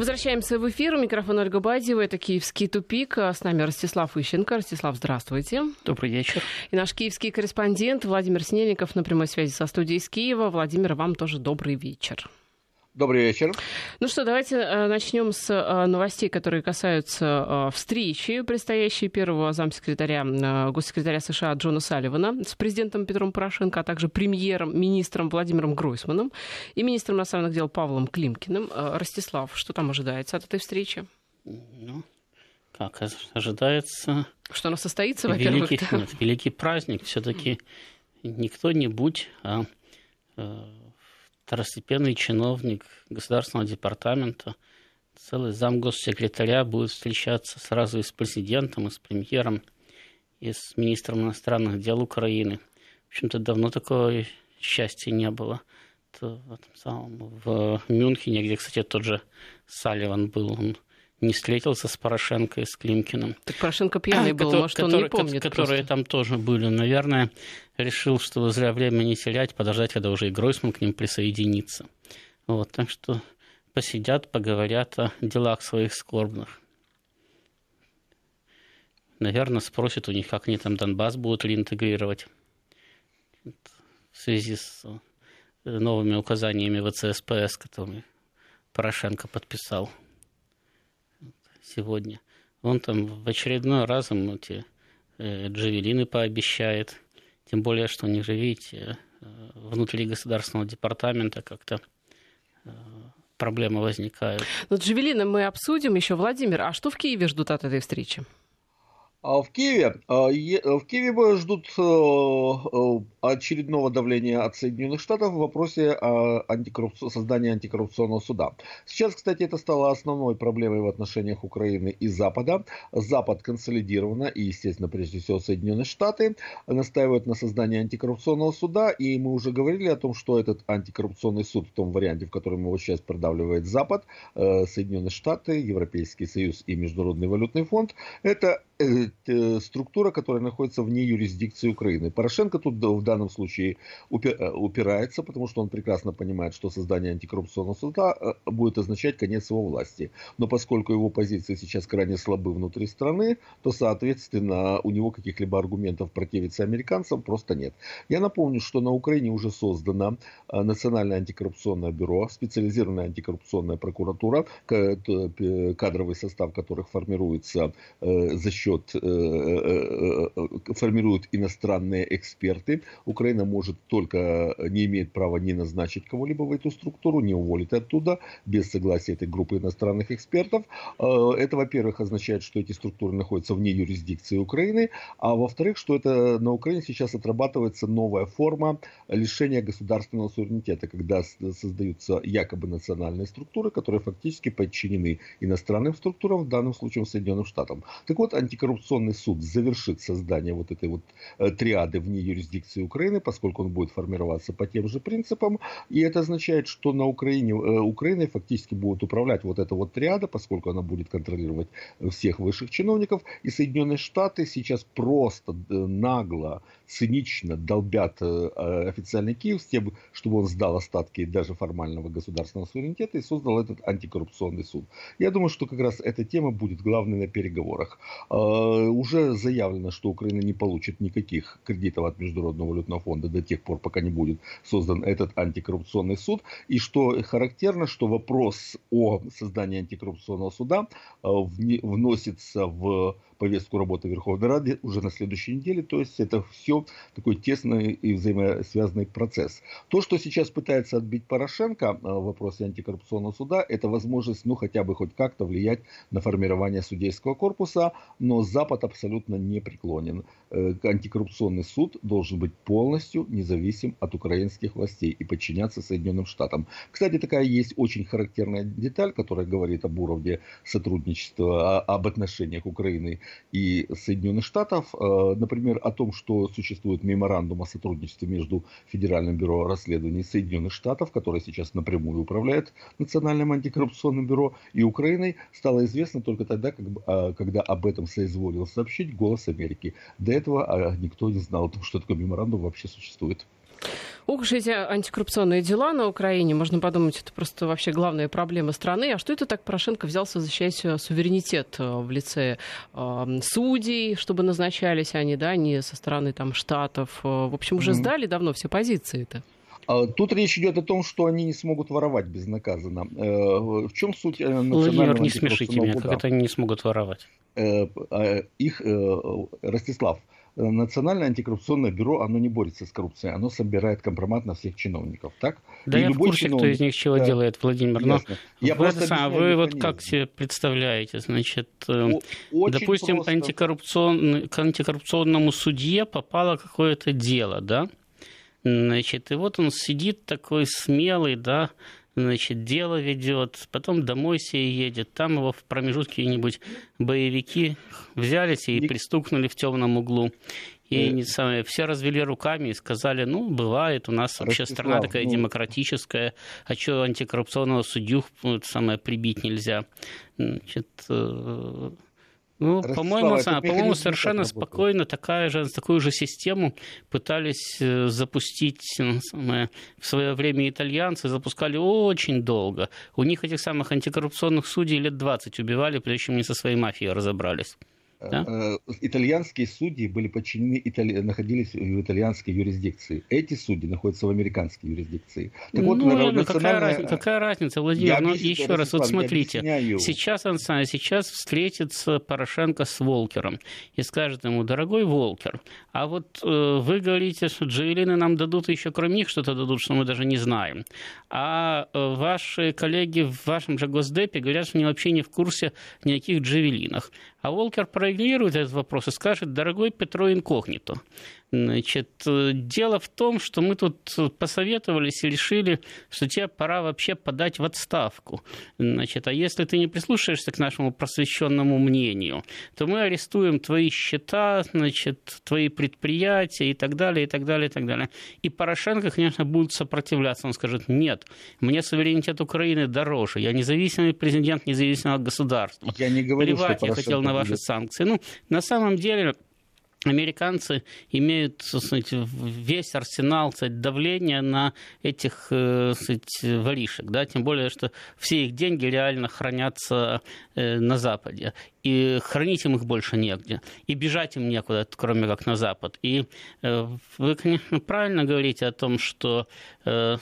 Возвращаемся в эфир. Микрофон Ольга Бадьева. Это «Киевский тупик». С нами Ростислав Ищенко. Ростислав, здравствуйте. Добрый вечер. И наш киевский корреспондент Владимир Снельников на прямой связи со студией из Киева. Владимир, вам тоже добрый вечер. Добрый вечер. Ну что, давайте э, начнем с э, новостей, которые касаются э, встречи предстоящей первого замсекретаря, госсекретаря США Джона Салливана с президентом Петром Порошенко, а также премьером, министром Владимиром Гройсманом и министром иностранных дел Павлом Климкиным. Ростислав, что там ожидается от этой встречи? Ну, как ожидается... Что она состоится, во-первых? Великий, да? нет, великий праздник. Все-таки не кто-нибудь, а второстепенный чиновник Государственного департамента, целый зам госсекретаря будет встречаться сразу и с президентом, и с премьером, и с министром иностранных дел Украины. В общем-то, давно такого счастья не было. В этом самом в Мюнхене, где, кстати, тот же Салливан был, он не встретился с Порошенко и с Климкиным. Так Порошенко пьяный был, который, может, он который, не помнит Которые просто. там тоже были. Наверное, решил, что зря время не терять, подождать, когда уже и Гройсман к ним присоединится. Вот, так что посидят, поговорят о делах своих скорбных. Наверное, спросят у них, как они там Донбасс будут реинтегрировать в связи с э, новыми указаниями ВЦСПС, которые Порошенко подписал сегодня. Он там в очередной раз ему эти э, джавелины пообещает. Тем более, что у них же, видите, э, внутри государственного департамента как-то э, проблемы возникают. Ну, джавелины мы обсудим еще. Владимир, а что в Киеве ждут от этой встречи? А в Киеве, а, в Киеве ждут э, э, очередного давления от Соединенных Штатов в вопросе антикоррупци... создания антикоррупционного суда. Сейчас, кстати, это стало основной проблемой в отношениях Украины и Запада. Запад консолидированно и, естественно, прежде всего Соединенные Штаты настаивают на создании антикоррупционного суда. И мы уже говорили о том, что этот антикоррупционный суд в том варианте, в котором его сейчас продавливает Запад, э, Соединенные Штаты, Европейский Союз и Международный валютный фонд, это Э, структура, которая находится вне юрисдикции Украины. Порошенко тут в данном случае э, упирается, потому что он прекрасно понимает, что создание антикоррупционного суда э, будет означать конец его власти. Но поскольку его позиции сейчас крайне слабы внутри страны, то, соответственно, у него каких-либо аргументов противиться американцам просто нет. Я напомню, что на Украине уже создано Национальное антикоррупционное бюро, специализированная антикоррупционная прокуратура, кадровый состав которых формируется за счет счет э, э, э, формируют иностранные эксперты. Украина может только, не имеет права не назначить кого-либо в эту структуру, не уволить оттуда без согласия этой группы иностранных экспертов. Это, во-первых, означает, что эти структуры находятся вне юрисдикции Украины, а во-вторых, что это на Украине сейчас отрабатывается новая форма лишения государственного суверенитета, когда создаются якобы национальные структуры, которые фактически подчинены иностранным структурам, в данном случае Соединенным Штатам. Так вот, анти антикоррупционный суд завершит создание вот этой вот э, триады вне юрисдикции Украины, поскольку он будет формироваться по тем же принципам. И это означает, что на Украине, э, Украиной фактически будет управлять вот эта вот триада, поскольку она будет контролировать всех высших чиновников. И Соединенные Штаты сейчас просто э, нагло, цинично долбят официальный Киев с тем, чтобы он сдал остатки даже формального государственного суверенитета и создал этот антикоррупционный суд. Я думаю, что как раз эта тема будет главной на переговорах. Э, уже заявлено, что Украина не получит никаких кредитов от Международного валютного фонда до тех пор, пока не будет создан этот антикоррупционный суд. И что характерно, что вопрос о создании антикоррупционного суда э, вносится в повестку работы Верховной Рады уже на следующей неделе. То есть это все такой тесный и взаимосвязанный процесс. То, что сейчас пытается отбить Порошенко э, в вопросе антикоррупционного суда, это возможность, ну, хотя бы хоть как-то влиять на формирование судейского корпуса, но Запад абсолютно не преклонен. Э, антикоррупционный суд должен быть полностью независим от украинских властей и подчиняться Соединенным Штатам. Кстати, такая есть очень характерная деталь, которая говорит об уровне сотрудничества, об отношениях Украины и Соединенных Штатов. Э, например, о том, что существует меморандум о сотрудничестве между Федеральным бюро расследований Соединенных Штатов, который сейчас напрямую управляет Национальным антикоррупционным бюро, и Украиной, стало известно только тогда, э, когда об этом соизволил сообщить «Голос Америки». До этого а, никто не знал о том, что такой меморандум вообще существует. Ох уж эти антикоррупционные дела на Украине. Можно подумать, это просто вообще главная проблема страны. А что это так Порошенко взялся защищать суверенитет э, в лице э, судей, чтобы назначались они, да, не со стороны там штатов. Э, в общем, уже mm-hmm. сдали давно все позиции-то. А, тут речь идет о том, что они не смогут воровать безнаказанно. В чем суть национального Владимир, не смешите меня, как это они не смогут воровать? Их, Ростислав, Национальное антикоррупционное бюро, оно не борется с коррупцией, оно собирает компромат на всех чиновников, так? Да и я в курсе, чиновник... кто из них чего да. делает, Владимир, но я вы, просто сам, вы вот как себе представляете, значит, э, Очень допустим, просто... антикоррупцион... к антикоррупционному судье попало какое-то дело, да? Значит, и вот он сидит такой смелый, да, значит, дело ведет, потом домой себе едет, там его в промежутке какие-нибудь боевики взялись и пристукнули в темном углу. И не самое, все развели руками и сказали, ну, бывает, у нас вообще Ростислав, страна такая ну... демократическая, а что антикоррупционного судью самое прибить нельзя? Значит, э, ну, по-моему, по-моему, совершенно спокойно такая же, такую же систему пытались э, запустить ну, самое, в свое время итальянцы, запускали очень долго. У них этих самых антикоррупционных судей лет 20 убивали, прежде чем они со своей мафией разобрались. Да? Э, итальянские судьи были подчинены, итали... находились в итальянской юрисдикции. Эти судьи находятся в американской юрисдикции. Так вот, ну, национальная... какая, разница, какая разница, Владимир? Я ну, еще раз, вот смотрите. Сейчас, он, сейчас встретится Порошенко с Волкером и скажет ему, дорогой Волкер, а вот э, вы говорите, что джавелины нам дадут, еще кроме них что-то дадут, что мы даже не знаем. А э, ваши коллеги в вашем же Госдепе говорят, что они вообще не в курсе никаких джавелинах. А Волкер проигнорирует этот вопрос и скажет, дорогой Петро Инкогнито, Значит, дело в том, что мы тут посоветовались и решили, что тебе пора вообще подать в отставку. Значит, а если ты не прислушаешься к нашему просвещенному мнению, то мы арестуем твои счета, значит, твои предприятия и так далее, и так далее, и так далее. И Порошенко, конечно, будет сопротивляться. Он скажет, нет, мне суверенитет Украины дороже. Я независимый президент независимого государства. Я не говорю, Плевать что я хотел на ваши будет. санкции. Ну, на самом деле, американцы имеют сказать, весь арсенал сказать, давления на этих э, сказать, воришек, да, тем более, что все их деньги реально хранятся э, на Западе, и хранить им их больше негде, и бежать им некуда, кроме как на Запад. И э, вы, конечно, правильно говорите о том, что Э,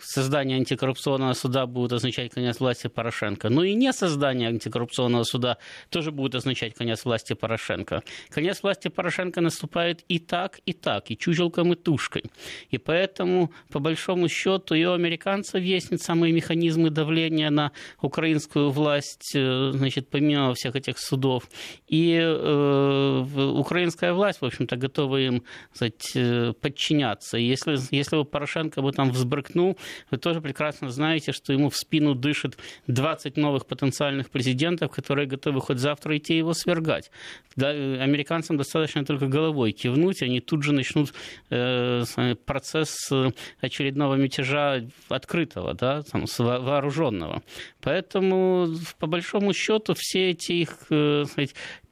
создание антикоррупционного суда будет означать конец власти Порошенко. Но и не создание антикоррупционного суда тоже будет означать конец власти Порошенко. Конец власти Порошенко наступает и так, и так, и чучелком, и тушкой. И поэтому, по большому счету, и у американцев есть самые механизмы давления на украинскую власть, э, значит, помимо всех этих судов. И э, украинская власть, в общем-то, готова им сказать, э, подчиняться. Если, если бы Порошенко бы там взбрыкнул, вы тоже прекрасно знаете, что ему в спину дышит 20 новых потенциальных президентов, которые готовы хоть завтра идти его свергать. Да, э, американцам достаточно только головой кивнуть, они тут же начнут э, процесс э, очередного мятежа открытого, да, там, вооруженного. Поэтому, по большому счету, все эти их э,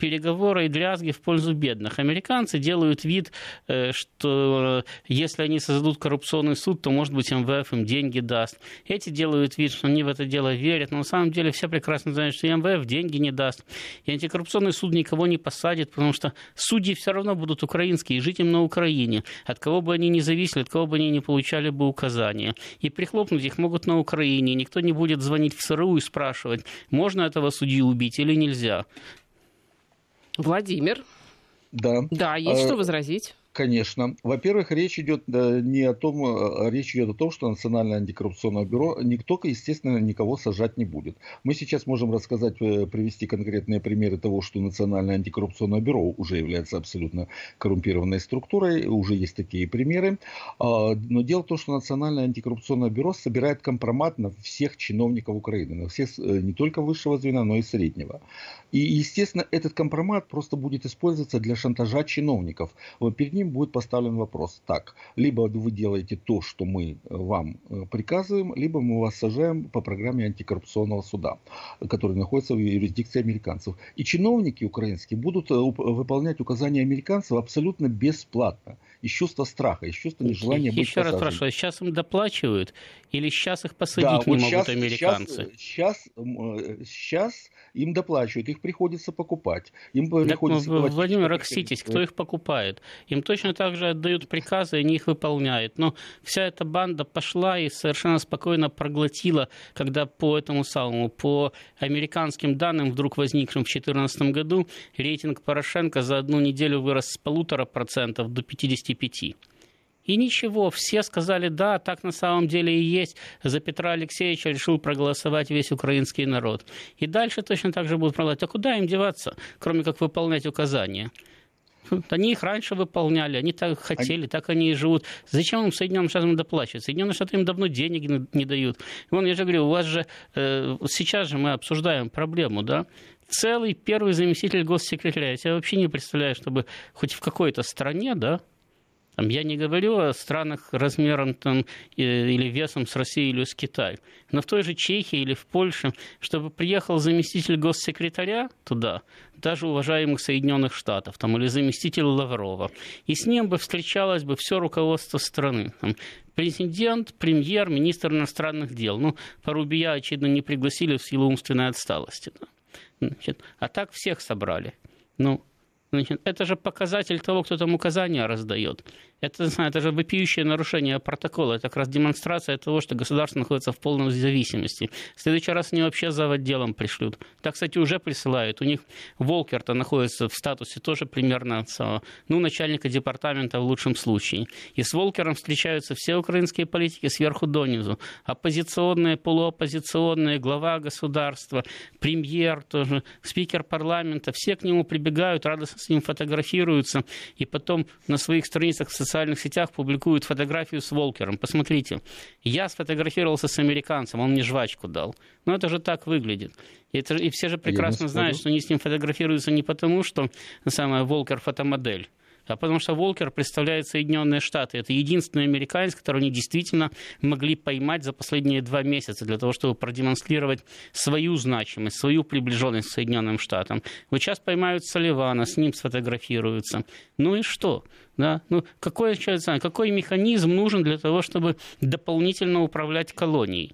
переговоры и дрязги в пользу бедных. Американцы делают вид, э, что если они создадут коррупционный суд, то, может быть, МВФ им деньги даст. Эти делают вид, что они в это дело верят, но на самом деле все прекрасно знают, что МВФ деньги не даст. И антикоррупционный суд никого не посадит, потому что судьи все равно будут украинские, жить им на Украине. От кого бы они ни зависели, от кого бы они не получали бы указания. И прихлопнуть их могут на Украине. Никто не будет звонить в СРУ и спрашивать, можно этого судью убить или нельзя. Владимир. Да. Да, есть а... что возразить. Конечно. Во-первых, речь идет не о том, а речь идет о том, что Национальное антикоррупционное бюро никто, естественно, никого сажать не будет. Мы сейчас можем рассказать, э, привести конкретные примеры того, что Национальное антикоррупционное бюро уже является абсолютно коррумпированной структурой, уже есть такие примеры. А, но дело в том, что Национальное антикоррупционное бюро собирает компромат на всех чиновников Украины, на всех э, не только высшего звена, но и среднего. И, естественно, этот компромат просто будет использоваться для шантажа чиновников. Перед ним будет поставлен вопрос. Так, либо вы делаете то, что мы э, вам э, приказываем, либо мы вас сажаем по программе антикоррупционного суда, который находится в юрисдикции американцев. И чиновники украинские будут э, выполнять указания американцев абсолютно бесплатно из чувства страха, из чувства нежелания Еще быть Еще раз спрашиваю, сейчас им доплачивают или сейчас их посадить да, не вот могут сейчас, американцы? Сейчас, сейчас, сейчас им доплачивают, их приходится покупать. Им приходится так, Владимир, окситесь, кто их покупает? Им точно так же отдают приказы, они их выполняют. Но вся эта банда пошла и совершенно спокойно проглотила, когда по этому самому, по американским данным, вдруг возникшим в 2014 году, рейтинг Порошенко за одну неделю вырос с полутора процентов до 55. И ничего, все сказали, да, так на самом деле и есть. За Петра Алексеевича решил проголосовать весь украинский народ. И дальше точно так же будут продолжать. А куда им деваться, кроме как выполнять указания? Они их раньше выполняли, они так хотели, так они и живут. Зачем им Соединенным Штатам доплачивать? Соединенные Штаты им давно денег не дают. Вон, я же говорю, у вас же э, сейчас же мы обсуждаем проблему, да? Целый первый заместитель госсекретаря. Я вообще не представляю, чтобы хоть в какой-то стране, да, я не говорю о странах размером там, или весом с Россией или с Китаем, но в той же Чехии или в Польше, чтобы приехал заместитель госсекретаря туда, даже уважаемых Соединенных Штатов, там, или заместитель Лаврова, и с ним бы встречалось бы все руководство страны. Там, президент, премьер, министр иностранных дел. Ну, Порубия, очевидно, не пригласили в силу умственной отсталости. Да. Значит, а так всех собрали. Ну, Значит, это же показатель того, кто там указания раздает. Это, это же вопиющее нарушение протокола. Это как раз демонстрация того, что государство находится в полной зависимости. В следующий раз они вообще за отделом пришлют. Так, кстати, уже присылают. У них Волкер-то находится в статусе тоже примерно ну, начальника департамента в лучшем случае. И с Волкером встречаются все украинские политики сверху донизу. Оппозиционные, полуоппозиционные, глава государства, премьер тоже, спикер парламента. Все к нему прибегают, радостно с ним фотографируются. И потом на своих страницах в социальных сетях публикуют фотографию с Волкером. Посмотрите, я сфотографировался с американцем, он мне жвачку дал. Ну, это же так выглядит. И, это, и все же прекрасно знают, что они с ним фотографируются не потому, что самая Волкер фотомодель, а потому что Волкер представляет Соединенные Штаты. Это единственный американец, которого они действительно могли поймать за последние два месяца для того, чтобы продемонстрировать свою значимость, свою приближенность к Соединенным Штатам. Вот сейчас поймают Соливана, с ним сфотографируются. Ну и что? Да? Ну, какой, какой механизм нужен для того, чтобы дополнительно управлять колонией?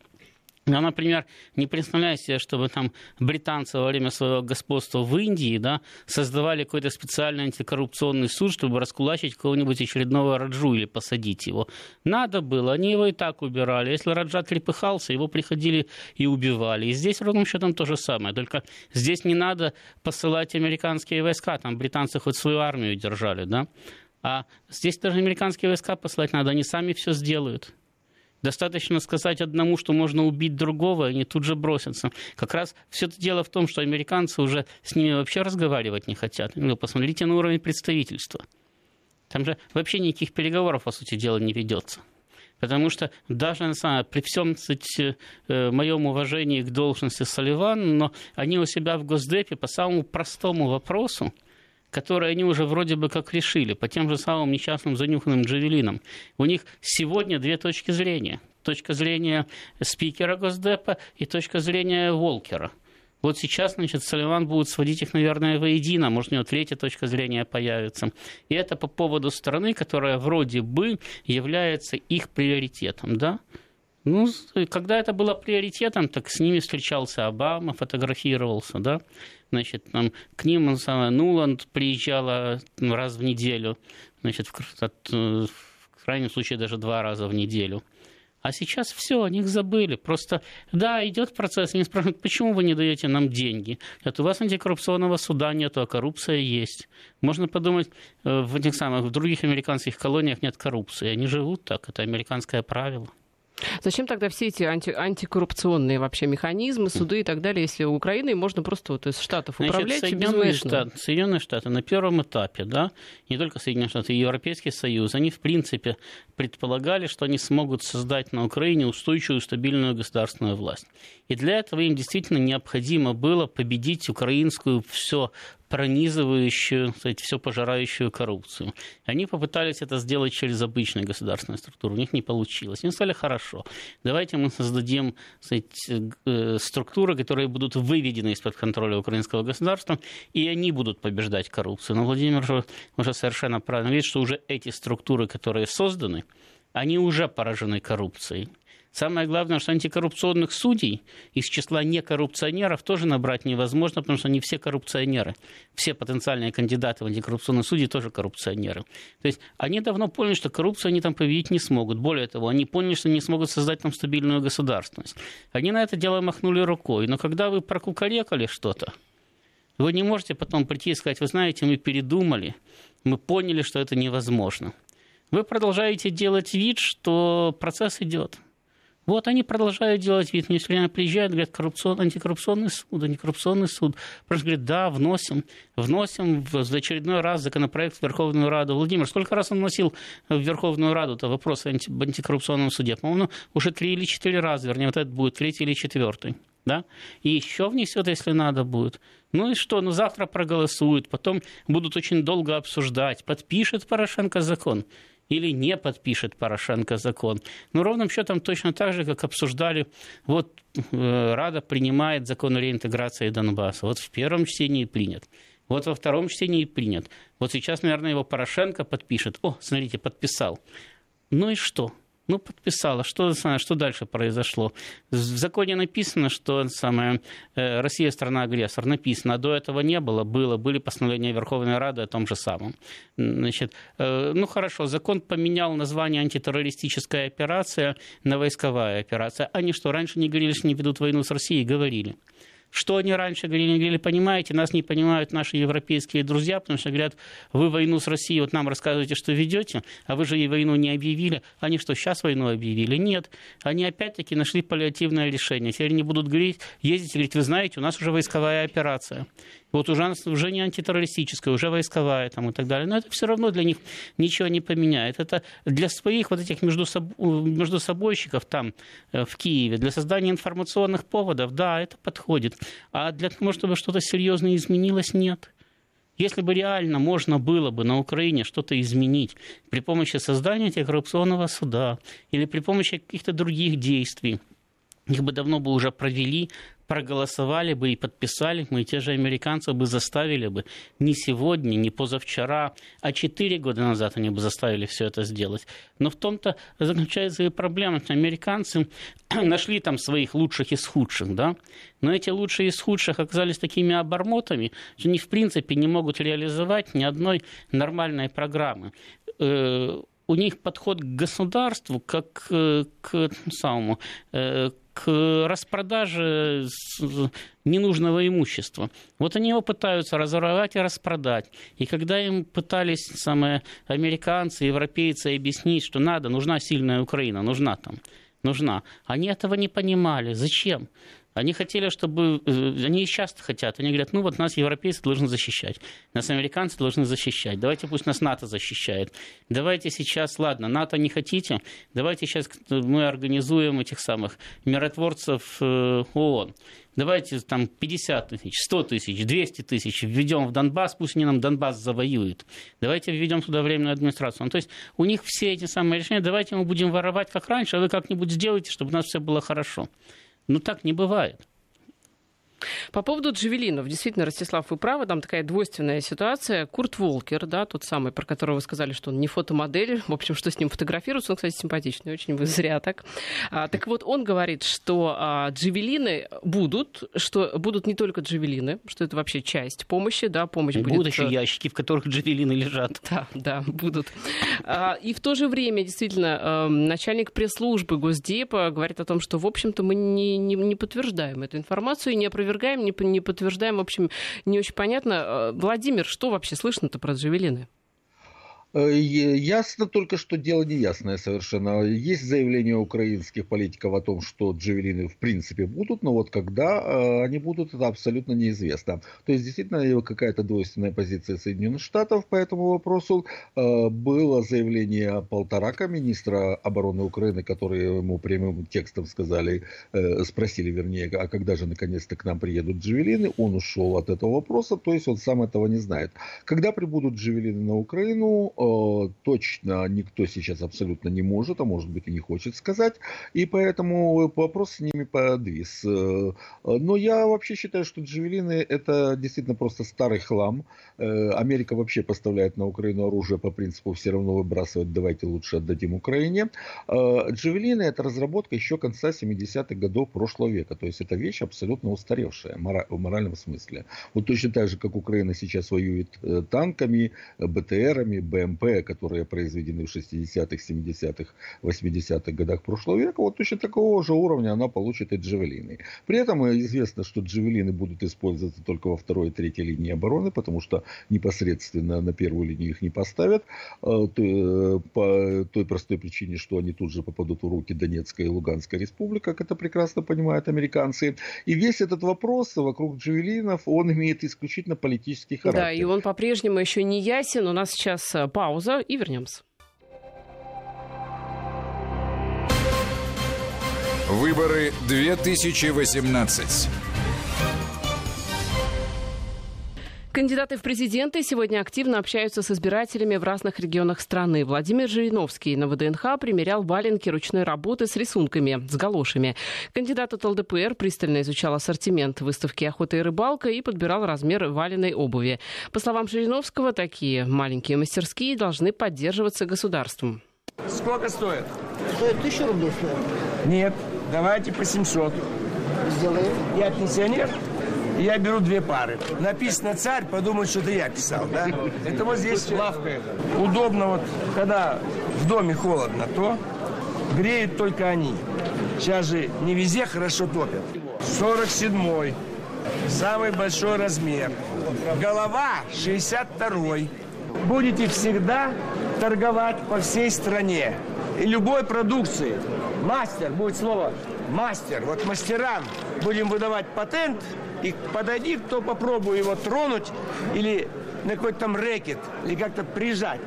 Я, например, не представляю себе, чтобы там британцы во время своего господства в Индии да, создавали какой-то специальный антикоррупционный суд, чтобы раскулачить кого-нибудь очередного Раджу или посадить его. Надо было, они его и так убирали. Если Раджа трепыхался, его приходили и убивали. И здесь ровным счетом то же самое. Только здесь не надо посылать американские войска, там британцы хоть свою армию держали, да? А здесь даже американские войска посылать надо, они сами все сделают. Достаточно сказать одному, что можно убить другого, и они тут же бросятся. Как раз все это дело в том, что американцы уже с ними вообще разговаривать не хотят. Ну, посмотрите на уровень представительства. Там же вообще никаких переговоров, по сути дела, не ведется. Потому что даже при всем кстати, э, моем уважении к должности Соливан, но они у себя в Госдепе по самому простому вопросу – которые они уже вроде бы как решили, по тем же самым несчастным занюханным джавелинам. У них сегодня две точки зрения. Точка зрения спикера Госдепа и точка зрения Волкера. Вот сейчас, значит, Соливан будет сводить их, наверное, воедино, может, у него третья точка зрения появится. И это по поводу страны, которая вроде бы является их приоритетом, да? Ну, когда это было приоритетом, так с ними встречался Обама, фотографировался, да? Значит, там, к ним самое, Нуланд приезжала раз в неделю, значит, в, от, э, в крайнем случае даже два раза в неделю. А сейчас все, о них забыли. Просто, да, идет процесс, они спрашивают, почему вы не даете нам деньги? Это у вас антикоррупционного суда нет, а коррупция есть. Можно подумать, э, в этих самых, в других американских колониях нет коррупции. Они живут так, это американское правило. Зачем тогда все эти анти, антикоррупционные вообще механизмы, суды и так далее, если у Украины можно просто вот из Штатов Значит, управлять Соединенные Штаты, Соединенные Штаты на первом этапе, да, не только Соединенные Штаты, и Европейский Союз, они в принципе предполагали, что они смогут создать на Украине устойчивую, стабильную государственную власть. И для этого им действительно необходимо было победить украинскую все пронизывающую, кстати, все пожирающую коррупцию. Они попытались это сделать через обычные государственные структуры. У них не получилось. Они сказали, хорошо, давайте мы создадим кстати, э, структуры, которые будут выведены из-под контроля украинского государства, и они будут побеждать коррупцию. Но Владимир уже, уже совершенно правильно видит, что уже эти структуры, которые созданы, они уже поражены коррупцией. Самое главное, что антикоррупционных судей из числа некоррупционеров тоже набрать невозможно, потому что они все коррупционеры. Все потенциальные кандидаты в антикоррупционные судьи тоже коррупционеры. То есть они давно поняли, что коррупцию они там победить не смогут. Более того, они поняли, что не смогут создать там стабильную государственность. Они на это дело махнули рукой. Но когда вы прокукарекали что-то, вы не можете потом прийти и сказать, вы знаете, мы передумали, мы поняли, что это невозможно. Вы продолжаете делать вид, что процесс идет. Вот они продолжают делать вид. Мне все время приезжают, говорят, коррупцион, антикоррупционный суд, антикоррупционный суд. Просто говорят, да, вносим, вносим в очередной раз законопроект в Верховную Раду. Владимир, сколько раз он вносил в Верховную Раду-то вопрос об антикоррупционном суде? По-моему, уже три или четыре раза, вернее, вот это будет третий или четвертый. Да? И еще внесет, если надо будет. Ну и что? Ну завтра проголосуют, потом будут очень долго обсуждать. Подпишет Порошенко закон или не подпишет Порошенко закон. Но ровным счетом точно так же, как обсуждали, вот э, Рада принимает закон о реинтеграции Донбасса. Вот в первом чтении принят. Вот во втором чтении принят. Вот сейчас, наверное, его Порошенко подпишет. О, смотрите, подписал. Ну и что? Ну, подписала. Что, что дальше произошло? В законе написано, что самое, э, Россия страна-агрессор. Написано. А до этого не было. Было. Были постановления Верховной Рады о том же самом. Значит, э, ну, хорошо. Закон поменял название антитеррористическая операция на войсковая операция. Они что, раньше не говорили, что не ведут войну с Россией? Говорили. Что они раньше говорили, говорили, понимаете, нас не понимают наши европейские друзья, потому что говорят, вы войну с Россией, вот нам рассказываете, что ведете, а вы же и войну не объявили. Они что, сейчас войну объявили? Нет. Они опять-таки нашли паллиативное решение. Теперь не будут говорить, ездить и говорить, вы знаете, у нас уже войсковая операция. Вот уже, уже не антитеррористическая, уже войсковая там, и так далее. Но это все равно для них ничего не поменяет. Это для своих вот этих между, соб... между собойщиков там э, в Киеве, для создания информационных поводов, да, это подходит. А для того, чтобы что-то серьезно изменилось, нет. Если бы реально можно было бы на Украине что-то изменить при помощи создания антикоррупционного суда или при помощи каких-то других действий, их бы давно бы уже провели, проголосовали бы и подписали, мы те же американцы бы заставили бы не сегодня, не позавчера, а четыре года назад они бы заставили все это сделать. Но в том-то заключается и проблема. Американцы нашли там своих лучших из худших, да, но эти лучшие из худших оказались такими обормотами, что они в принципе не могут реализовать ни одной нормальной программы э, у них подход к государству как э, к самому э, к распродаже ненужного имущества. Вот они его пытаются разорвать и распродать. И когда им пытались самые американцы, европейцы объяснить, что надо, нужна сильная Украина, нужна там, нужна, они этого не понимали. Зачем? Они хотели, чтобы... Э, они и сейчас хотят. Они говорят, ну вот нас европейцы должны защищать. Нас американцы должны защищать. Давайте пусть нас НАТО защищает. Давайте сейчас, ладно, НАТО не хотите, давайте сейчас мы организуем этих самых миротворцев э, ООН. Давайте там 50 тысяч, 100 тысяч, 200 тысяч введем в Донбасс, пусть они нам Донбасс завоюют. Давайте введем туда временную администрацию. Ну, то есть у них все эти самые решения, давайте мы будем воровать как раньше, а вы как-нибудь сделайте, чтобы у нас все было хорошо. Ну так не бывает. По поводу джавелинов, действительно, Ростислав, вы правы, там такая двойственная ситуация. Курт Волкер, да, тот самый, про которого вы сказали, что он не фотомодель, в общем, что с ним фотографируется, он, кстати, симпатичный, очень вы зря так. А, так вот, он говорит, что а, джавелины будут, что будут не только джавелины, что это вообще часть помощи, да, помощь и будет... Будут еще ящики, в которых джавелины лежат. Да, да, будут. А, и в то же время, действительно, а, начальник пресс-службы Госдепа говорит о том, что, в общем-то, мы не, не, не подтверждаем эту информацию и не опровергаем опровергаем, не, не подтверждаем. В общем, не очень понятно. Э, Владимир, что вообще слышно-то про джавелины? Э, ясно только, что дело неясное совершенно. Есть заявление украинских политиков о том, что джавелины в принципе будут, но вот когда э, они будут, это абсолютно неизвестно. То есть действительно какая-то двойственная позиция Соединенных Штатов по этому вопросу. Э, было заявление Полторака, министра обороны Украины, которые ему прямым текстом сказали, спросили вернее, а когда же наконец-то к нам приедут джавелины. Он ушел от этого вопроса, то есть он сам этого не знает. Когда прибудут джавелины на Украину, точно никто сейчас абсолютно не может, а может быть и не хочет сказать, и поэтому вопрос с ними подвис. Э, но я вообще считаю, что джавелины это действительно просто старый хлам. Э, Америка вообще поставляет на Украину оружие по принципу все равно выбрасывать, давайте лучше отдадим Украине. Джавелины это разработка еще конца 70-х годов прошлого века, то есть это вещь абсолютно устаревшая в моральном смысле. Вот точно так же, как Украина сейчас воюет танками, БТРами, БМП, БМП, которые произведены в 60-х, 70-х, 80-х годах прошлого века, вот точно такого же уровня она получит и джавелины. При этом известно, что джавелины будут использоваться только во второй и третьей линии обороны, потому что непосредственно на первую линию их не поставят, э, э, по той простой причине, что они тут же попадут в руки Донецкой и Луганской республик, как это прекрасно понимают американцы. И весь этот вопрос вокруг джавелинов, он имеет исключительно политический характер. Да, и он по-прежнему еще не ясен. У нас сейчас э, Пауза и вернемся. Выборы 2018. Кандидаты в президенты сегодня активно общаются с избирателями в разных регионах страны. Владимир Жириновский на ВДНХ примерял валенки ручной работы с рисунками, с галошами. Кандидат от ЛДПР пристально изучал ассортимент выставки «Охота и рыбалка» и подбирал размер валеной обуви. По словам Жириновского, такие маленькие мастерские должны поддерживаться государством. Сколько стоит? Стоит тысячу рублей стоит. Нет, давайте по 700. Сделаем. Я пенсионер, я беру две пары. Написано «Царь», подумают, что это я писал, да? Это вот здесь лавка. Удобно вот, когда в доме холодно, то греют только они. Сейчас же не везде хорошо топят. 47-й. Самый большой размер. Голова 62-й. Будете всегда торговать по всей стране. И любой продукции. Мастер, будет слово мастер. Вот мастерам будем выдавать патент – и подойди, кто попробует его тронуть или на какой-то там рэкет, или как-то прижать.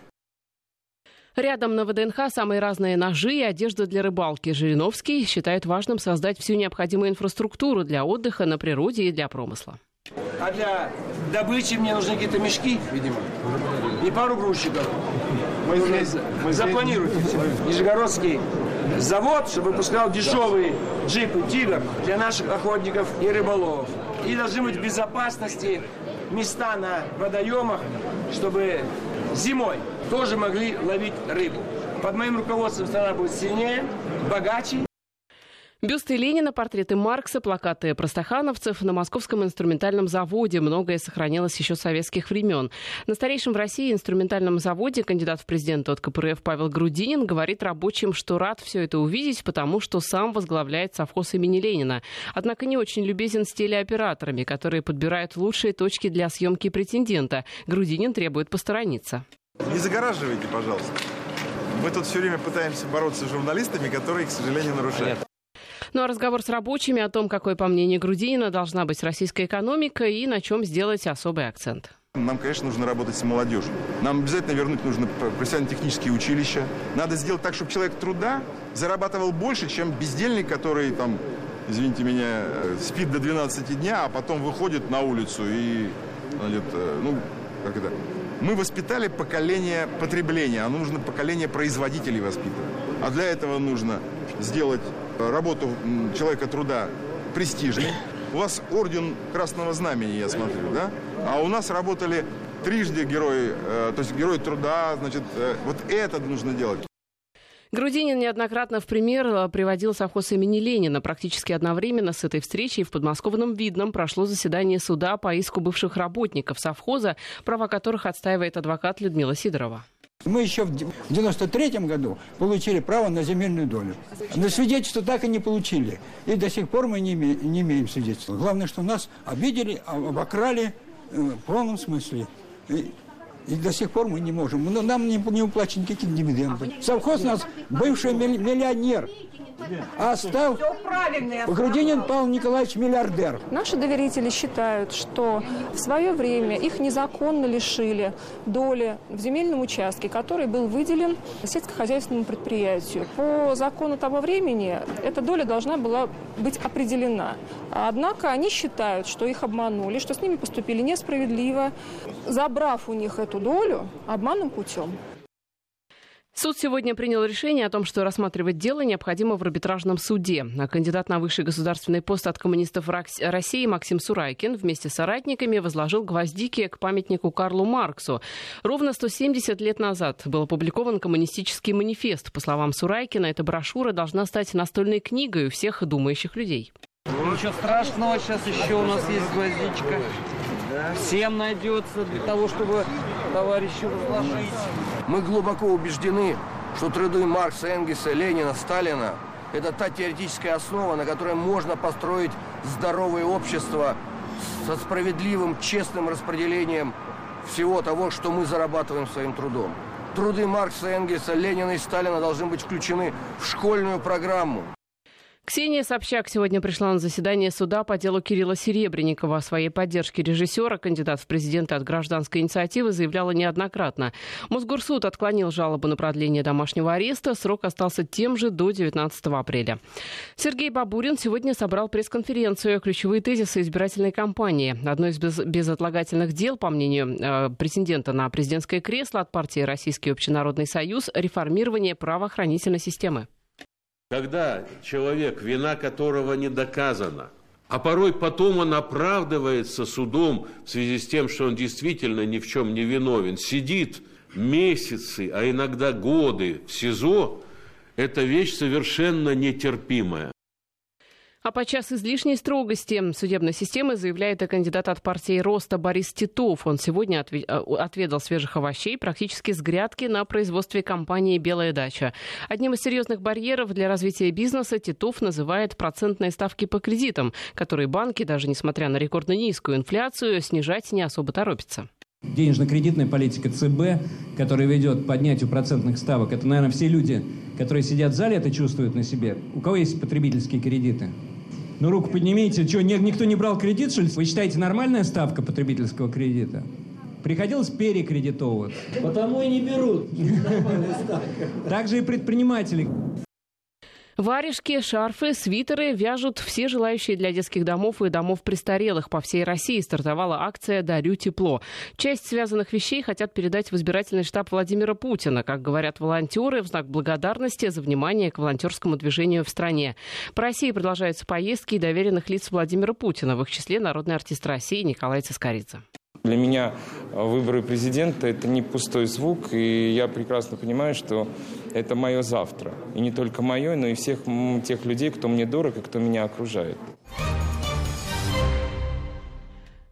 Рядом на ВДНХ самые разные ножи и одежда для рыбалки. Жириновский считает важным создать всю необходимую инфраструктуру для отдыха на природе и для промысла. А для добычи мне нужны какие-то мешки, видимо, и пару грузчиков. Мы здесь, мы запланируйте. Нижегородский завод, чтобы выпускал дешевые джипы «Тигр» для наших охотников и рыболовов. И должны быть в безопасности места на водоемах, чтобы зимой тоже могли ловить рыбу. Под моим руководством страна будет сильнее, богаче Бюсты Ленина, портреты Маркса, плакаты простохановцев на Московском инструментальном заводе. Многое сохранилось еще с советских времен. На старейшем в России инструментальном заводе кандидат в президенты от КПРФ Павел Грудинин говорит рабочим, что рад все это увидеть, потому что сам возглавляет совхоз имени Ленина. Однако не очень любезен с телеоператорами, которые подбирают лучшие точки для съемки претендента. Грудинин требует посторониться. Не загораживайте, пожалуйста. Мы тут все время пытаемся бороться с журналистами, которые, к сожалению, нарушают. Ну а разговор с рабочими о том, какой, по мнению Грудинина, должна быть российская экономика и на чем сделать особый акцент. Нам, конечно, нужно работать с молодежью. Нам обязательно вернуть нужно профессионально-технические училища. Надо сделать так, чтобы человек труда зарабатывал больше, чем бездельник, который там, извините меня, э, спит до 12 дня, а потом выходит на улицу и, значит, э, ну, как это, мы воспитали поколение потребления, а нужно поколение производителей воспитывать. А для этого нужно сделать работу человека труда престижной. У вас орден Красного Знамени, я смотрю, да? А у нас работали трижды герои, э, то есть герои труда, значит, э, вот это нужно делать. Грудинин неоднократно в пример э, приводил совхоз имени Ленина. Практически одновременно с этой встречей в подмосковном Видном прошло заседание суда по иску бывших работников совхоза, права которых отстаивает адвокат Людмила Сидорова. Мы еще в 93 году получили право на земельную долю. Но свидетельство так и не получили. И до сих пор мы не, име, не имеем свидетельства. Главное, что нас обидели, обокрали э, в полном смысле. И И до сих пор мы не можем. Но нам не, не уплачены никакие дивиденды. Совхоз нас бывший миллионер. А стал Грудинин Павел Николаевич миллиардер. Наши доверители считают, что в свое время их незаконно лишили доли в земельном участке, который был выделен сельскохозяйственному предприятию. По закону того времени эта доля должна была быть определена. Однако они считают, что их обманули, что с ними поступили несправедливо, забрав у них эту долю обманным путем. Суд сегодня принял решение о том, что рассматривать дело необходимо в арбитражном суде. А кандидат на высший государственный пост от коммунистов России Максим Сурайкин вместе с соратниками возложил гвоздики к памятнику Карлу Марксу. Ровно 170 лет назад был опубликован коммунистический манифест. По словам Сурайкина, эта брошюра должна стать настольной книгой у всех думающих людей. Ничего страшного, сейчас еще у нас есть гвоздичка. Всем найдется для того, чтобы товарищу разложить. Мы глубоко убеждены, что труды Маркса, Энгельса, Ленина, Сталина – это та теоретическая основа, на которой можно построить здоровое общество со справедливым, честным распределением всего того, что мы зарабатываем своим трудом. Труды Маркса, Энгельса, Ленина и Сталина должны быть включены в школьную программу. Ксения Собчак сегодня пришла на заседание суда по делу Кирилла Серебренникова. О своей поддержке режиссера кандидат в президенты от гражданской инициативы заявляла неоднократно. Мосгорсуд отклонил жалобу на продление домашнего ареста. Срок остался тем же до 19 апреля. Сергей Бабурин сегодня собрал пресс-конференцию «Ключевые тезисы избирательной кампании». Одно из без безотлагательных дел, по мнению э, претендента на президентское кресло от партии «Российский общенародный союз» – реформирование правоохранительной системы. Когда человек, вина которого не доказана, а порой потом он оправдывается судом в связи с тем, что он действительно ни в чем не виновен, сидит месяцы, а иногда годы в СИЗО, это вещь совершенно нетерпимая. А подчас излишней строгости судебной системы заявляет и кандидат от партии Роста Борис Титов. Он сегодня э, отведал свежих овощей практически с грядки на производстве компании «Белая дача». Одним из серьезных барьеров для развития бизнеса Титов называет процентные ставки по кредитам, которые банки, даже несмотря на рекордно низкую инфляцию, снижать не особо торопятся. Денежно-кредитная политика ЦБ, которая ведет к поднятию процентных ставок, это, наверное, все люди, которые сидят в зале, это чувствуют на себе. У кого есть потребительские кредиты? Ну, руку поднимите. Что, никто не брал кредит, что ли? Вы считаете, нормальная ставка потребительского кредита? Приходилось перекредитовываться. Потому и не берут. Также и предприниматели. Варежки, шарфы, свитеры вяжут все желающие для детских домов и домов престарелых. По всей России стартовала акция «Дарю тепло». Часть связанных вещей хотят передать в избирательный штаб Владимира Путина. Как говорят волонтеры, в знак благодарности за внимание к волонтерскому движению в стране. По России продолжаются поездки и доверенных лиц Владимира Путина, в их числе народный артист России Николай Цискоридзе. Для меня выборы президента – это не пустой звук, и я прекрасно понимаю, что это мое завтра. И не только мое, но и всех тех людей, кто мне дорог и кто меня окружает.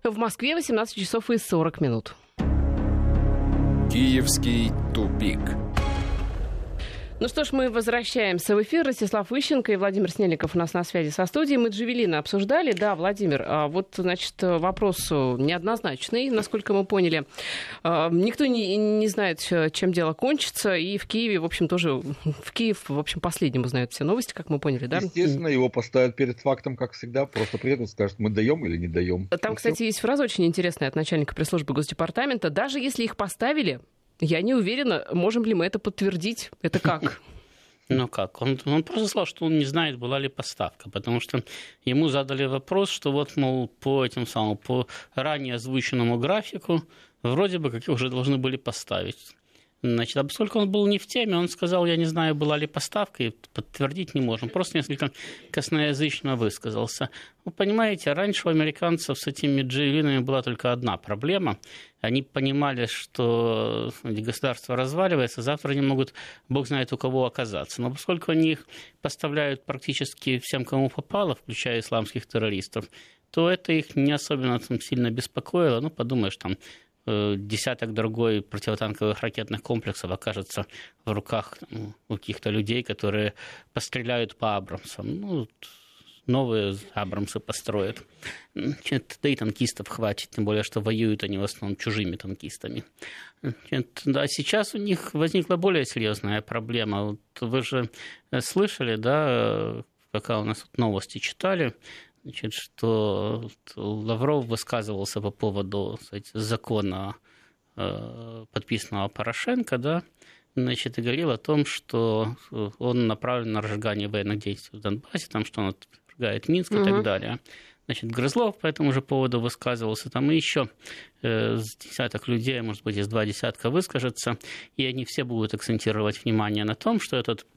В Москве 18 часов и 40 минут. Киевский тупик. Ну что ж, мы возвращаемся в эфир. Ростислав Ищенко и Владимир Снеликов у нас на связи со студией. Мы Джавелина обсуждали. Да, Владимир, а вот, значит, вопрос неоднозначный, насколько мы поняли. А, никто не, не знает, чем дело кончится. И в Киеве, в общем, тоже... В Киев, в общем, последнему знают все новости, как мы поняли, да? Естественно, его поставят перед фактом, как всегда. Просто приедут и скажут, мы даем или не даем. Там, кстати, есть фраза очень интересная от начальника пресс-службы Госдепартамента. Даже если их поставили, я не уверена, можем ли мы это подтвердить. Это как? Ну как? Он, он просто сказал, что он не знает, была ли поставка, потому что ему задали вопрос, что вот, мол, по этим самым, по ранее озвученному графику вроде бы как уже должны были поставить. Значит, а поскольку он был не в теме, он сказал, я не знаю, была ли поставка, и подтвердить не можем. Просто несколько косноязычно высказался. Вы понимаете, раньше у американцев с этими джейвинами была только одна проблема. Они понимали, что государство разваливается, завтра они могут, бог знает, у кого оказаться. Но поскольку они их поставляют практически всем, кому попало, включая исламских террористов, то это их не особенно там, сильно беспокоило. Ну, подумаешь, там десяток другой противотанковых ракетных комплексов окажется в руках ну, у каких-то людей, которые постреляют по Абрамсам. Ну, новые Абрамсы построят. Значит, да и танкистов хватит, тем более, что воюют они в основном чужими танкистами. Значит, да, сейчас у них возникла более серьезная проблема. Вот вы же слышали, да, пока у нас новости читали, значит, что Лавров высказывался по поводу кстати, закона, э, подписанного Порошенко, да, значит, и говорил о том, что он направлен на разжигание военных действий в Донбассе, там, что он отвергает Минск угу. и так далее. Значит, Грызлов по этому же поводу высказывался, там и еще э, с десяток людей, может быть, из два десятка выскажется, и они все будут акцентировать внимание на том, что этот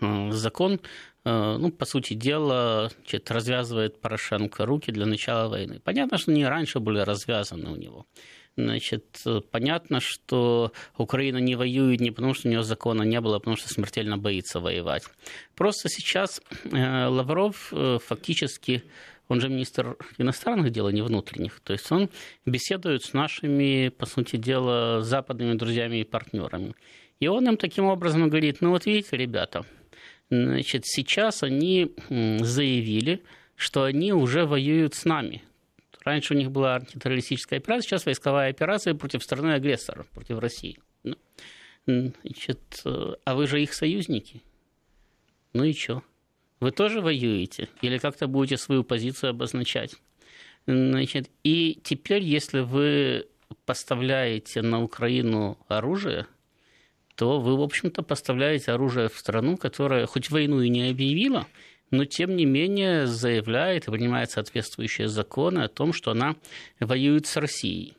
э, закон ну, по сути дела, значит, развязывает Порошенко руки для начала войны. Понятно, что они раньше были развязаны у него. Значит, понятно, что Украина не воюет не потому, что у нее закона не было, а потому что смертельно боится воевать. Просто сейчас э, Лавров э, фактически, он же министр иностранных дел, а не внутренних, то есть он беседует с нашими, по сути дела, западными друзьями и партнерами. И он им таким образом говорит, ну вот видите, ребята, Значит, сейчас они заявили, что они уже воюют с нами. Раньше у них была антитеррористическая операция, сейчас войсковая операция против страны-агрессора, против России. Ну, значит, э, а вы же их союзники. Ну и что? Вы тоже воюете? Или как-то будете свою позицию обозначать? Значит, и теперь, если вы поставляете на Украину оружие – то вы, в общем-то, поставляете оружие в страну, которая хоть войну и не объявила, но тем не менее заявляет и принимает соответствующие законы о том, что она воюет с Россией.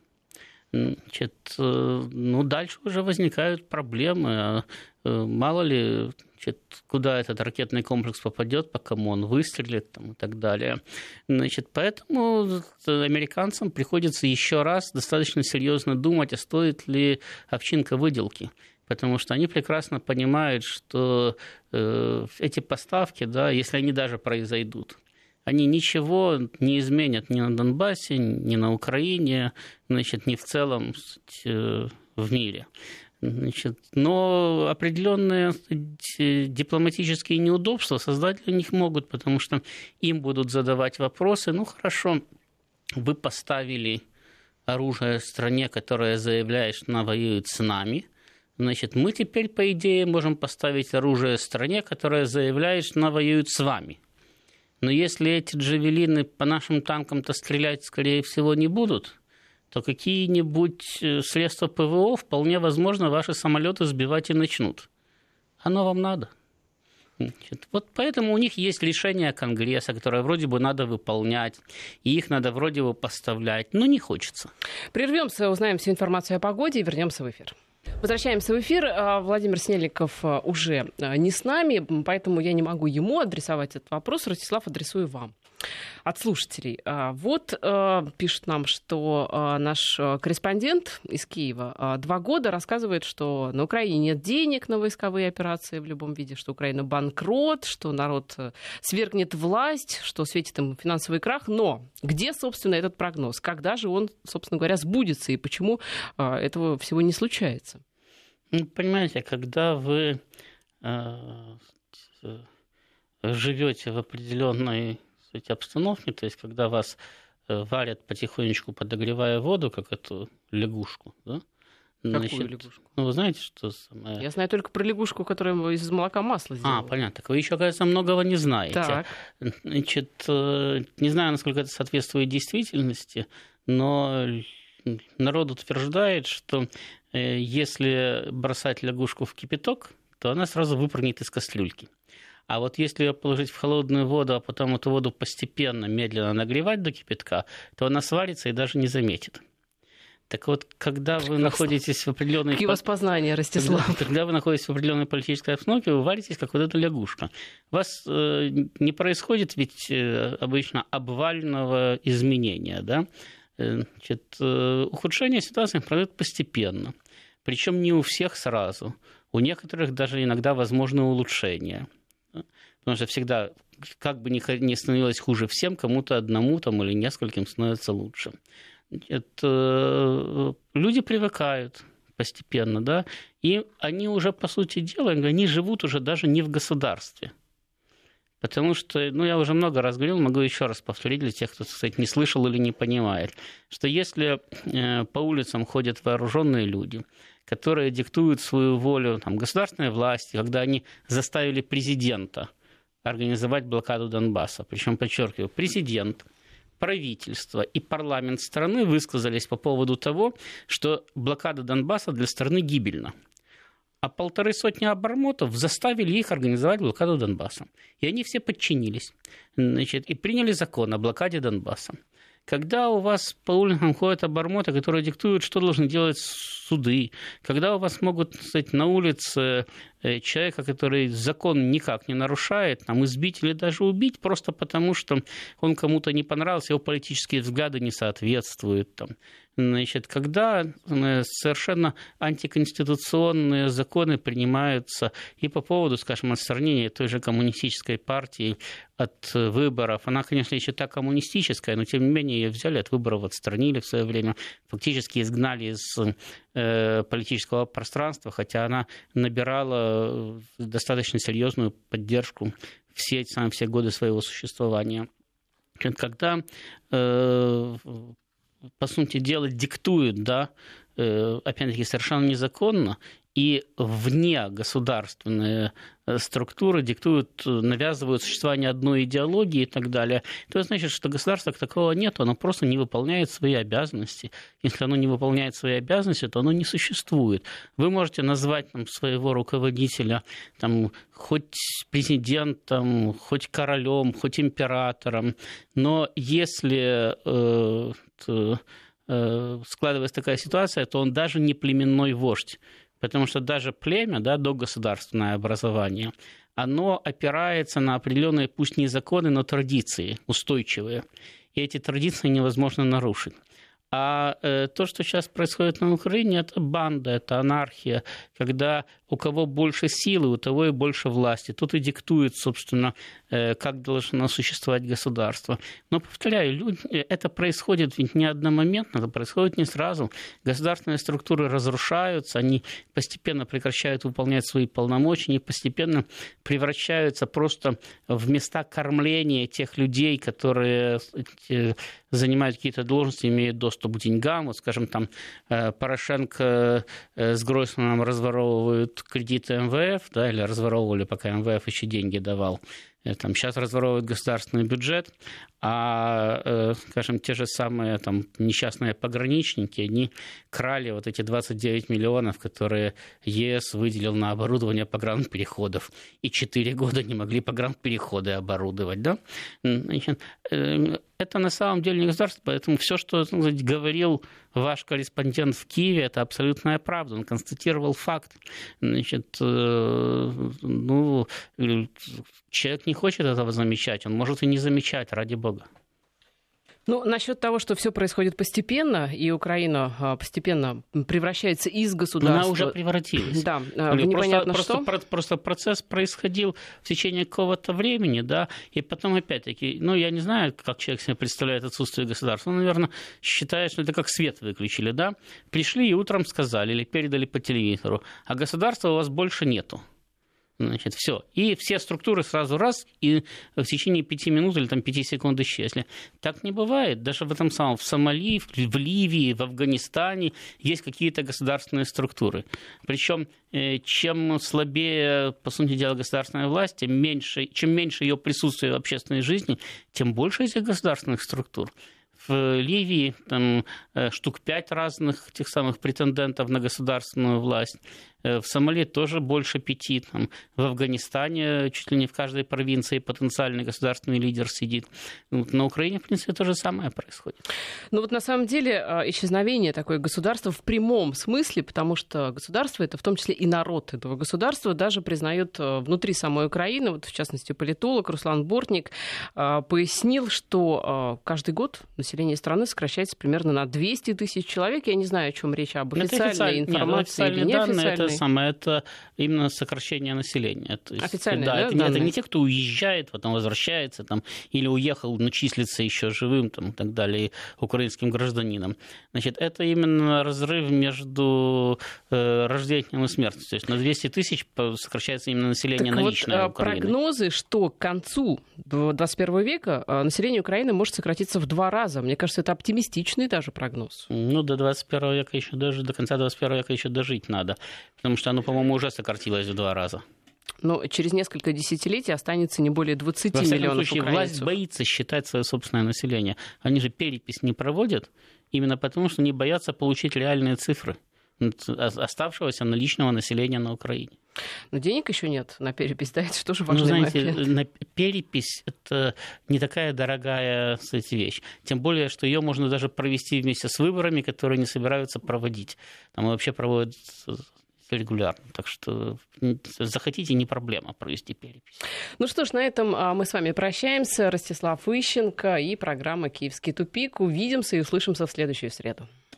Значит, э, ну, дальше уже возникают проблемы. Э, мало ли, значит, куда этот ракетный комплекс попадет, по кому он выстрелит там, и так далее. Значит, поэтому американцам приходится еще раз достаточно серьезно думать, а стоит ли овчинка выделки потому что они прекрасно понимают, что э, эти поставки, да, если они даже произойдут, они ничего не изменят ни на Донбассе, ни на Украине, значит, ни в целом э, в мире. Значит, но определенные дипломатические неудобства создать для них могут, потому что им будут задавать вопросы. Ну хорошо, вы поставили оружие стране, которая заявляет, что она воюет с нами – Значит, мы теперь, по идее, можем поставить оружие стране, которая заявляет, что она воюет с вами. Но если эти джавелины по нашим танкам-то стрелять, скорее всего, не будут, то какие-нибудь э, средства ПВО вполне возможно ваши самолеты сбивать и начнут. Оно вам надо. Значит, вот поэтому у них есть решение Конгресса, которое вроде бы надо выполнять, и их надо вроде бы поставлять, но не хочется. Прервемся, узнаем всю информацию о погоде и вернемся в эфир. Возвращаемся в эфир. А, Владимир Снеликов а, уже а, не с нами, поэтому я не могу ему адресовать этот вопрос. Ростислав, адресую вам. От слушателей. Вот пишет нам, что наш корреспондент из Киева два года рассказывает, что на Украине нет денег на войсковые операции в любом виде, что Украина банкрот, что народ свергнет власть, что светит им финансовый крах. Но где, собственно, этот прогноз? Когда же он, собственно говоря, сбудется и почему этого всего не случается? Ну, понимаете, когда вы э, живете в определенной сказать, обстановке, то есть когда вас э, варят потихонечку, подогревая воду, как эту лягушку, да? Значит, Какую лягушку? Ну, вы знаете, что самое... Я знаю только про лягушку, которая из молока масла сделала. А, понятно. Так вы еще, кажется, многого не знаете. Так. Значит, э, не знаю, насколько это соответствует действительности, но народ утверждает, что если бросать лягушку в кипяток, то она сразу выпрыгнет из кастрюльки. А вот если ее положить в холодную воду, а потом эту воду постепенно, медленно нагревать до кипятка, то она сварится и даже не заметит. Так вот, когда вы Прекрасно. находитесь в определенной... Какие воспознания, Ростислав. Когда, когда вы находитесь в определенной политической обстановке, вы варитесь, как вот эта лягушка. У вас э, не происходит ведь э, обычно обвального изменения, да? Э, значит, э, ухудшение ситуации происходит постепенно. Причем не у всех сразу. У некоторых даже иногда возможно улучшение. Потому что всегда, как бы ни становилось хуже всем, кому-то одному там, или нескольким становится лучше. Это, люди привыкают постепенно, да, и они уже, по сути дела, они живут уже даже не в государстве. Потому что, ну, я уже много раз говорил, могу еще раз повторить для тех, кто, кстати, не слышал или не понимает, что если э, по улицам ходят вооруженные люди, которые диктуют свою волю там, государственной власти, когда они заставили президента организовать блокаду Донбасса, причем, подчеркиваю, президент, правительство и парламент страны высказались по поводу того, что блокада Донбасса для страны гибельна а полторы сотни обормотов заставили их организовать блокаду Донбасса. И они все подчинились значит, и приняли закон о блокаде Донбасса. Когда у вас по улицам ходят обормоты, которые диктуют, что должны делать суды, когда у вас могут кстати, на улице э, человека, который закон никак не нарушает, там, избить или даже убить, просто потому что он кому-то не понравился, его политические взгляды не соответствуют, там, Значит, когда э, совершенно антиконституционные законы принимаются и по поводу, скажем, отстранения той же коммунистической партии от выборов. Она, конечно, еще та коммунистическая, но тем не менее ее взяли от выборов, отстранили в свое время, фактически изгнали из э, политического пространства, хотя она набирала достаточно серьезную поддержку все, все годы своего существования когда э, по сути дела, диктуют, да, э, опять-таки, совершенно незаконно, и вне государственные э, структуры диктуют, навязывают существование одной идеологии и так далее, то значит, что государства такого нет, оно просто не выполняет свои обязанности. Если оно не выполняет свои обязанности, то оно не существует. Вы можете назвать там, своего руководителя там, хоть президентом, хоть королем, хоть императором, но если э, складывается такая ситуация, то он даже не племенной вождь. Потому что даже племя, да, догосударственное образование, оно опирается на определенные, пусть не законы, но традиции устойчивые. И эти традиции невозможно нарушить. А э, то, что сейчас происходит на Украине, это банда, это анархия, когда у кого больше силы, у того и больше власти. Тут и диктует, собственно, э, как должно существовать государство. Но, повторяю, люди, это происходит ведь не одномоментно, это происходит не сразу. Государственные структуры разрушаются, они постепенно прекращают выполнять свои полномочия, они постепенно превращаются просто в места кормления тех людей, которые э, занимают какие-то должности, имеют доступ к деньгам. Вот, скажем, там э, Порошенко с Гройсманом разворовывают кредиты МВФ, да, или разворовывали, пока МВФ еще деньги давал. Э, там, сейчас разворовывают государственный бюджет, а, э, скажем, те же самые там, несчастные пограничники, они крали вот эти 29 миллионов, которые ЕС выделил на оборудование погранпереходов, и 4 года не могли погранпереходы оборудовать. Да? Значит, э, это на самом деле не государство, поэтому все, что сказать, говорил ваш корреспондент в Киеве, это абсолютная правда. Он констатировал факт. Значит, ну, человек не хочет этого замечать, он может и не замечать, ради бога. Ну, насчет того, что все происходит постепенно, и Украина а, постепенно превращается из государства... Она уже превратилась. Да, а, непонятно просто, что. Просто, просто процесс происходил в течение какого-то времени, да, и потом опять-таки, ну, я не знаю, как человек себе представляет отсутствие государства, он, наверное, считает, что это как свет выключили, да, пришли и утром сказали или передали по телевизору, а государства у вас больше нету. Значит, все. И все структуры сразу раз, и в течение пяти минут или там, пяти секунд исчезли. Так не бывает. Даже в этом самом, в Сомали, в Ливии, в Афганистане есть какие-то государственные структуры. Причем э, чем слабее, по сути дела, государственная власть, тем меньше, чем меньше ее присутствие в общественной жизни, тем больше этих государственных структур в Ливии там э, штук пять разных тех самых претендентов на государственную власть. Э, в Сомали тоже больше пяти. Там, в Афганистане чуть ли не в каждой провинции потенциальный государственный лидер сидит. Вот на Украине, в принципе, то же самое происходит. Ну вот на самом деле а, исчезновение такое государства в прямом смысле, потому что государство это в том числе и народ этого государства даже признает внутри самой Украины, вот в частности политолог Руслан Бортник пояснил, что каждый год население страны сокращается примерно на 200 тысяч человек. Я не знаю, о чем речь, об официальной информации нет, или неофициальной самое, это именно сокращение населения. То есть, Официальные, да, да, это, не- это не те, кто уезжает, потом возвращается, там, или уехал, но числится еще живым, там, и так далее, украинским гражданином. Значит, это именно разрыв между э, рождением и смертью. То есть на 200 тысяч сокращается именно население Так вот, наличное а, Украины. прогнозы, что к концу 21 века а, население Украины может сократиться в два раза. Мне кажется, это оптимистичный даже прогноз. Ну, до 21 века еще даже, до конца 21 века еще дожить надо. Потому что оно, по-моему, уже сократилось в два раза. Но через несколько десятилетий останется не более 20 Во миллионов случае, власть украинцев. боится считать свое собственное население. Они же перепись не проводят, именно потому что они боятся получить реальные цифры оставшегося наличного населения на Украине. Но денег еще нет на перепись, да, это тоже Ну, важный знаете, момент. на перепись это не такая дорогая кстати, вещь. Тем более, что ее можно даже провести вместе с выборами, которые не собираются проводить. Там вообще проводят регулярно. Так что захотите, не проблема провести перепись. Ну что ж, на этом а, мы с вами прощаемся. Ростислав Ищенко и программа «Киевский тупик». Увидимся и услышимся в следующую среду.